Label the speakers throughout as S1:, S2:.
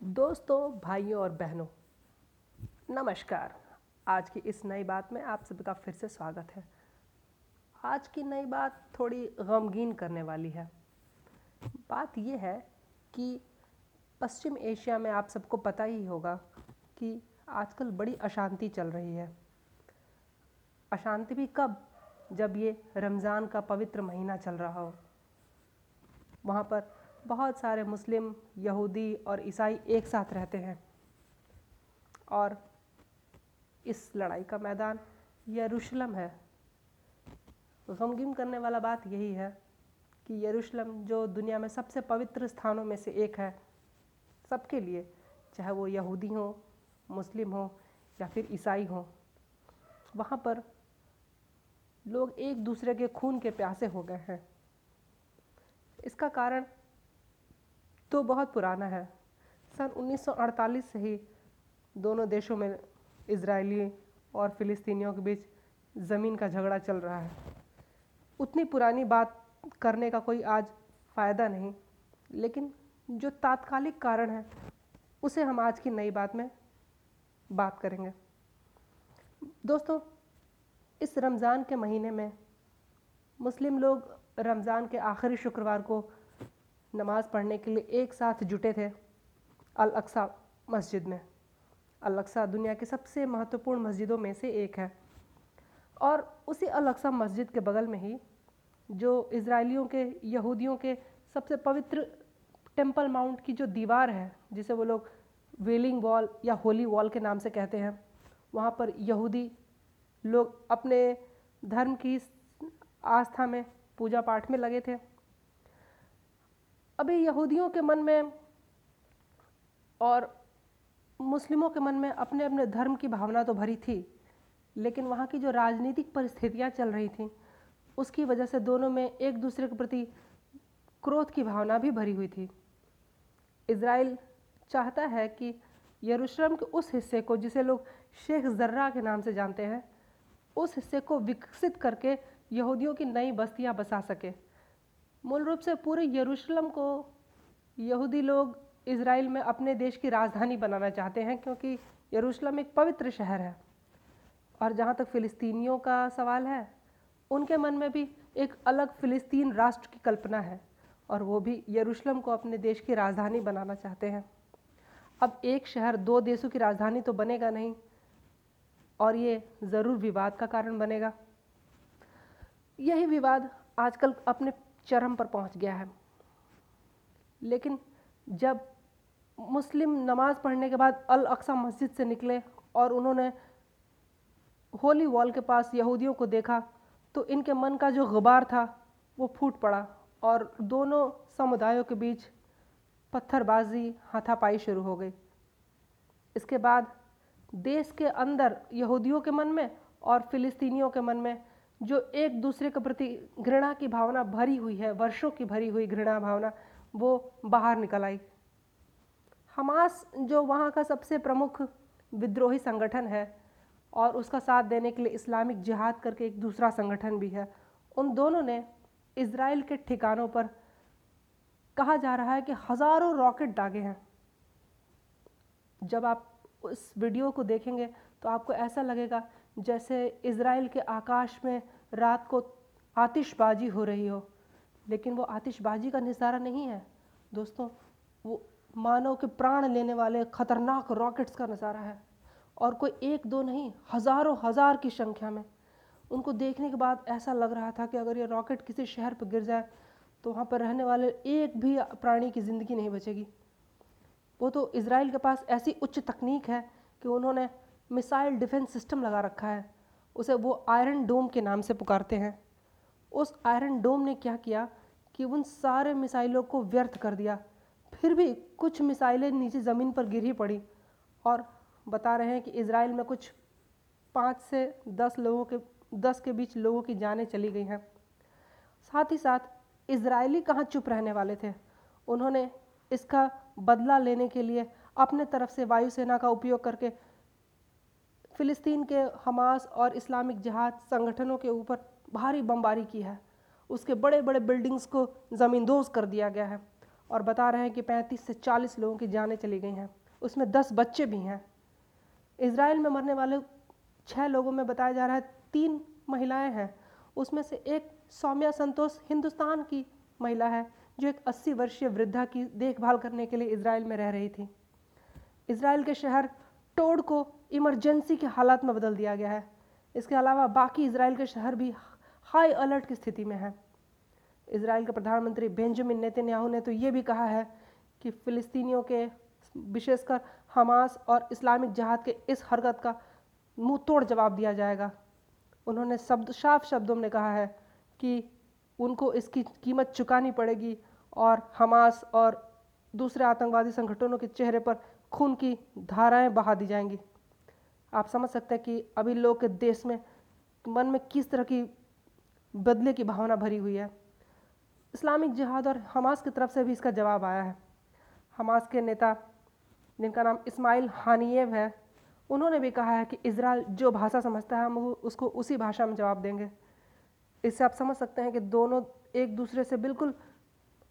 S1: दोस्तों, भाइयों और बहनों, नमस्कार। आज की इस नई बात में आप सभी का फिर से स्वागत है। आज की नई बात थोड़ी गमगीन करने वाली है। बात यह है कि पश्चिम एशिया में आप सबको पता ही होगा कि आजकल बड़ी अशांति चल रही है। अशांति भी कब? जब ये रमज़ान का पवित्र महीना चल रहा हो। वहाँ पर बहुत सारे मुस्लिम, यहूदी और ईसाई एक साथ रहते हैं और इस लड़ाई का मैदान यरूशलम है। गमगीन करने वाला बात यही है कि यरूशलम जो दुनिया में सबसे पवित्र स्थानों में से एक है, सबके लिए, चाहे वो यहूदी हो, मुस्लिम हो या फिर ईसाई हो, वहाँ पर लोग एक दूसरे के खून के प्यासे हो गए हैं। इसका कारण तो बहुत पुराना है। सन 1948 से ही दोनों देशों में इजरायली और फ़िलिस्तीनियों के बीच ज़मीन का झगड़ा चल रहा है। उतनी पुरानी बात करने का कोई आज फ़ायदा नहीं, लेकिन जो तात्कालिक कारण है, उसे हम आज की नई बात में बात करेंगे। दोस्तों, इस रमज़ान के महीने में मुस्लिम लोग रमज़ान के आखिरी शुक्रवार को नमाज़ पढ़ने के लिए एक साथ जुटे थे अल अक्सा मस्जिद में। अल अक्सा दुनिया की सबसे महत्वपूर्ण मस्जिदों में से एक है। और उसी अल अक्सा मस्जिद के बगल में ही, जो इसराइलियों के, यहूदियों के सबसे पवित्र टेंपल माउंट की जो दीवार है, जिसे वो लोग वेलिंग वॉल या होली वॉल के नाम से कहते हैं, वहाँ पर यहूदी लोग अपने धर्म की आस्था में, पूजा पाठ में लगे थे। अभी यहूदियों के मन में और मुस्लिमों के मन में अपने अपने धर्म की भावना तो भरी थी, लेकिन वहाँ की जो राजनीतिक परिस्थितियाँ चल रही थीं, उसकी वजह से दोनों में एक दूसरे के प्रति क्रोध की भावना भी भरी हुई थी। इसराइल चाहता है कि यरूशलेम के उस हिस्से को, जिसे लोग शेख जर्रा के नाम से जानते हैं, उस हिस्से को विकसित करके यहूदियों की नई बस्तियाँ बसा सके। मूल रूप से पूरे यरूशलेम को यहूदी लोग इसराइल में अपने देश की राजधानी बनाना चाहते हैं, क्योंकि यरूशलेम एक पवित्र शहर है। और जहाँ तक फ़िलिस्तीनियों का सवाल है, उनके मन में भी एक अलग फ़िलिस्तीन राष्ट्र की कल्पना है, और वो भी यरूशलेम को अपने देश की राजधानी बनाना चाहते हैं। अब एक शहर दो देशों की राजधानी तो बनेगा नहीं, और ये ज़रूर विवाद का कारण बनेगा। यही विवाद आजकल अपने चरम पर पहुँच गया है। लेकिन जब मुस्लिम नमाज़ पढ़ने के बाद अल अक्सा मस्जिद से निकले और उन्होंने होली वॉल के पास यहूदियों को देखा तो इनके मन का जो गुबार था, वो फूट पड़ा और दोनों समुदायों के बीच पत्थरबाजी, हाथापाई शुरू हो गई। इसके बाद देश के अंदर यहूदियों के मन में और फिलिस्तीनियों के मन में जो एक दूसरे के प्रति घृणा की भावना भरी हुई है, वर्षों की भरी हुई घृणा भावना, वो बाहर निकल आई। हमास जो वहाँ का सबसे प्रमुख विद्रोही संगठन है और उसका साथ देने के लिए इस्लामिक जिहाद करके एक दूसरा संगठन भी है, उन दोनों ने इसराइल के ठिकानों पर कहा जा रहा है कि हज़ारों रॉकेट दागे हैं। जब आप उस वीडियो को देखेंगे तो आपको ऐसा लगेगा जैसे इसराइल के आकाश में रात को आतिशबाजी हो रही हो। लेकिन वो आतिशबाजी का नज़ारा नहीं है। दोस्तों, वो मानव के प्राण लेने वाले ख़तरनाक रॉकेट्स का नज़ारा है। और कोई एक दो नहीं, हज़ारों हज़ार की संख्या में। उनको देखने के बाद ऐसा लग रहा था कि अगर ये रॉकेट किसी शहर पर गिर जाए तो वहाँ पर रहने वाले एक भी प्राणी की ज़िंदगी नहीं बचेगी। वो तो इसराइल के पास ऐसी उच्च तकनीक है कि उन्होंने मिसाइल डिफेंस सिस्टम लगा रखा है। उसे वो आयरन डोम के नाम से पुकारते हैं। उस आयरन डोम ने क्या किया कि उन सारे मिसाइलों को व्यर्थ कर दिया। फिर भी कुछ मिसाइलें नीचे ज़मीन पर गिर ही पड़ी और बता रहे हैं कि इसराइल में कुछ पाँच से दस लोगों के, दस के बीच लोगों की जानें चली गई हैं। साथ ही साथ इसराइली कहाँ चुप रहने वाले थे? उन्होंने इसका बदला लेने के लिए अपने तरफ़ से वायुसेना का उपयोग करके फ़िलिस्तीन के हमास और इस्लामिक जहाद संगठनों के ऊपर भारी बमबारी की है। उसके बड़े बड़े बिल्डिंग्स को ज़मींदोज कर दिया गया है और बता रहे हैं कि 35 से 40 लोगों की जानें चली गई हैं। उसमें 10 बच्चे भी हैं। इसराइल में मरने वाले छः लोगों में बताया जा रहा है तीन महिलाएँ हैं। उसमें से एक सौम्या संतोष हिंदुस्तान की महिला है। जो एक 80 वर्षीय वृद्धा की देखभाल करने के लिए इसराइल में रह रही थी। इसराइल के शहर टोड को इमरजेंसी के हालात में बदल दिया गया है। इसके अलावा बाकी इसराइल के शहर भी हाई अलर्ट की स्थिति में हैं। इसराइल के प्रधानमंत्री बेंजामिन नेतन्याहू ने तो ये भी कहा है कि फ़िलिस्तीनियों के विशेषकर हमास और इस्लामिक जहाद के इस हरकत का मुँह तोड़ जवाब दिया जाएगा। उन्होंने शब्द, साफ़ शब्दों में कहा है कि उनको इसकी कीमत चुकानी पड़ेगी और हमास और दूसरे आतंकवादी संगठनों के चेहरे पर खून की धाराएँ बहा दी जाएँगी। आप समझ सकते हैं कि अभी लोग के देश में, मन में किस तरह की बदले की भावना भरी हुई है। इस्लामिक जिहाद और हमास की तरफ़ से भी इसका जवाब आया है। हमास के नेता, जिनका नाम इस्माइल हानियेव है, उन्होंने भी कहा है कि इसराइल जो भाषा समझता है, हम उसको उसी भाषा में जवाब देंगे। इससे आप समझ सकते हैं कि दोनों एक दूसरे से बिल्कुल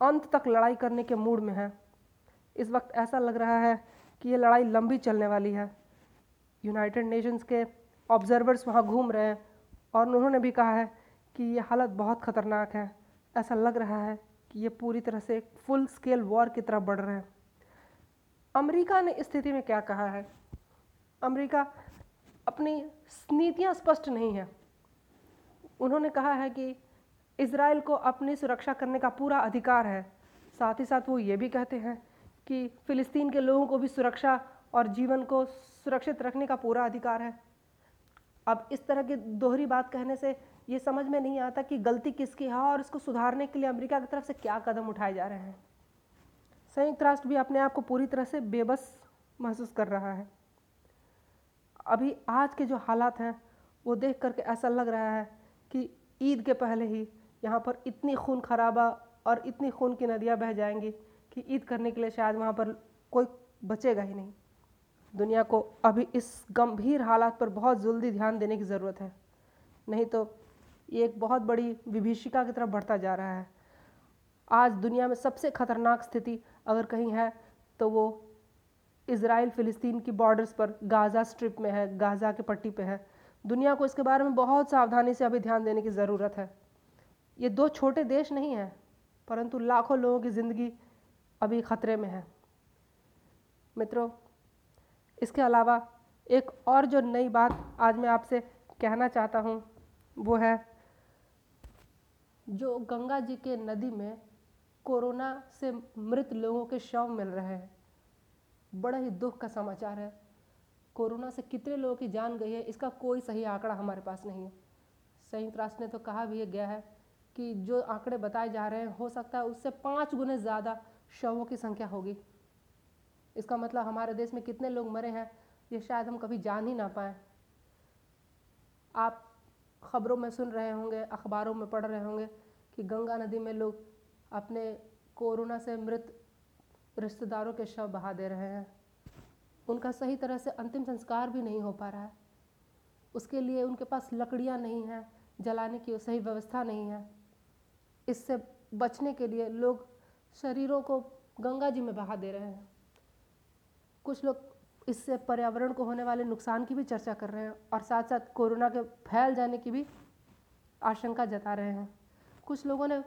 S1: अंत तक लड़ाई करने के मूड में है। इस वक्त ऐसा लग रहा है कि ये लड़ाई लंबी चलने वाली है। यूनाइटेड नेशंस के ऑब्जर्वर्स वहाँ घूम रहे हैं और उन्होंने भी कहा है कि ये हालत बहुत ख़तरनाक है। ऐसा लग रहा है कि ये पूरी तरह से एक फुल स्केल वॉर की तरफ़ बढ़ रहे हैं। अमेरिका ने स्थिति में क्या कहा है? अमेरिका अपनी नीतियाँ स्पष्ट नहीं है। उन्होंने कहा है कि इसराइल को अपनी सुरक्षा करने का पूरा अधिकार है। साथ ही साथ वो ये भी कहते हैं कि फ़िलिस्तीन के लोगों को भी सुरक्षा और जीवन को सुरक्षित रखने का पूरा अधिकार है। अब इस तरह की दोहरी बात कहने से ये समझ में नहीं आता कि गलती किसकी है और इसको सुधारने के लिए अमेरिका की तरफ़ से क्या कदम उठाए जा रहे हैं। संयुक्त राष्ट्र भी अपने आप को पूरी तरह से बेबस महसूस कर रहा है। अभी आज के जो हालात हैं, वो देख करके ऐसा लग रहा है कि ईद के पहले ही यहाँ पर इतनी खून खराबा और इतनी खून की नदियाँ बह जाएँगी कि ईद करने के लिए शायद वहाँ पर कोई बचेगा ही नहीं। दुनिया को अभी इस गंभीर हालात पर बहुत जल्दी ध्यान देने की ज़रूरत है। नहीं तो ये एक बहुत बड़ी विभीषिका की तरफ़ बढ़ता जा रहा है। आज दुनिया में सबसे खतरनाक स्थिति अगर कहीं है तो वो इसराइल फ़िलिस्तीन की बॉर्डर्स पर गाज़ा स्ट्रिप में है, गाज़ा के पट्टी पे है। दुनिया को इसके बारे में बहुत सावधानी से अभी ध्यान देने की ज़रूरत है। ये दो छोटे देश नहीं हैं, परंतु लाखों लोगों की ज़िंदगी अभी ख़तरे में है। मित्रों, इसके अलावा एक और जो नई बात आज मैं आपसे कहना चाहता हूँ, वो है जो गंगा जी के नदी में कोरोना से मृत लोगों के शव मिल रहे हैं। बड़ा ही दुख का समाचार है। कोरोना से कितने लोगों की जान गई है, इसका कोई सही आंकड़ा हमारे पास नहीं है। संयुक्त राष्ट्र ने तो कहा भी गया है कि जो आंकड़े बताए जा रहे हैं, हो सकता है उससे पाँच गुने ज़्यादा शवों की संख्या होगी। इसका मतलब हमारे देश में कितने लोग मरे हैं, ये शायद हम कभी जान ही ना पाए। आप खबरों में सुन रहे होंगे, अखबारों में पढ़ रहे होंगे कि गंगा नदी में लोग अपने कोरोना से मृत रिश्तेदारों के शव बहा दे रहे हैं। उनका सही तरह से अंतिम संस्कार भी नहीं हो पा रहा है। उसके लिए उनके पास लकड़ियाँ नहीं हैं, जलाने की सही व्यवस्था नहीं है। इससे बचने के लिए लोग शरीरों को गंगा जी में बहा दे रहे हैं। कुछ लोग इससे पर्यावरण को होने वाले नुकसान की भी चर्चा कर रहे हैं और साथ साथ कोरोना के फैल जाने की भी आशंका जता रहे हैं। कुछ लोगों ने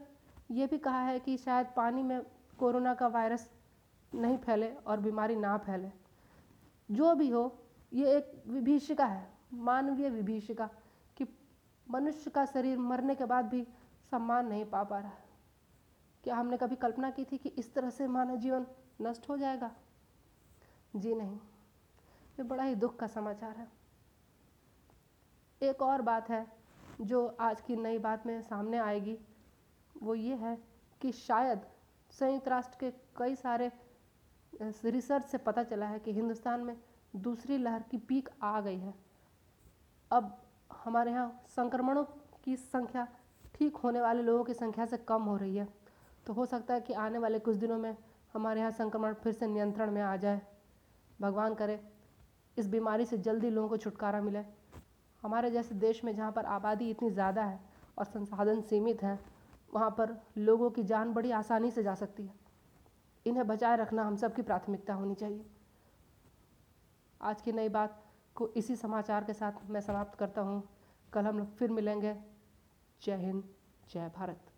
S1: ये भी कहा है कि शायद पानी में कोरोना का वायरस नहीं फैले और बीमारी ना फैले। जो भी हो, ये एक विभीषिका है, मानवीय विभीषिका कि मनुष्य का शरीर मरने के बाद भी सम्मान नहीं पा पा रहा। है क्या हमने कभी कल्पना की थी कि इस तरह से मानव जीवन नष्ट हो जाएगा? जी नहीं। ये बड़ा ही दुख का समाचार है। एक और बात है जो आज की नई बात में सामने आएगी, वो ये है कि शायद संयुक्त राष्ट्र के कई सारे रिसर्च से पता चला है कि हिंदुस्तान में दूसरी लहर की पीक आ गई है। अब हमारे यहाँ संक्रमणों की संख्या ठीक होने वाले लोगों की संख्या से कम हो रही है। तो हो सकता है कि आने वाले कुछ दिनों में हमारे यहाँ संक्रमण फिर से नियंत्रण में आ जाए। भगवान करे, इस बीमारी से जल्दी लोगों को छुटकारा मिले। हमारे जैसे देश में जहाँ पर आबादी इतनी ज़्यादा है और संसाधन सीमित हैं, वहाँ पर लोगों की जान बड़ी आसानी से जा सकती है। इन्हें बचाए रखना हम सबकी प्राथमिकता होनी चाहिए। आज की नई बात को इसी समाचार के साथ मैं समाप्त करता हूँ। कल हम लोग फिर मिलेंगे। जय हिंद जय भारत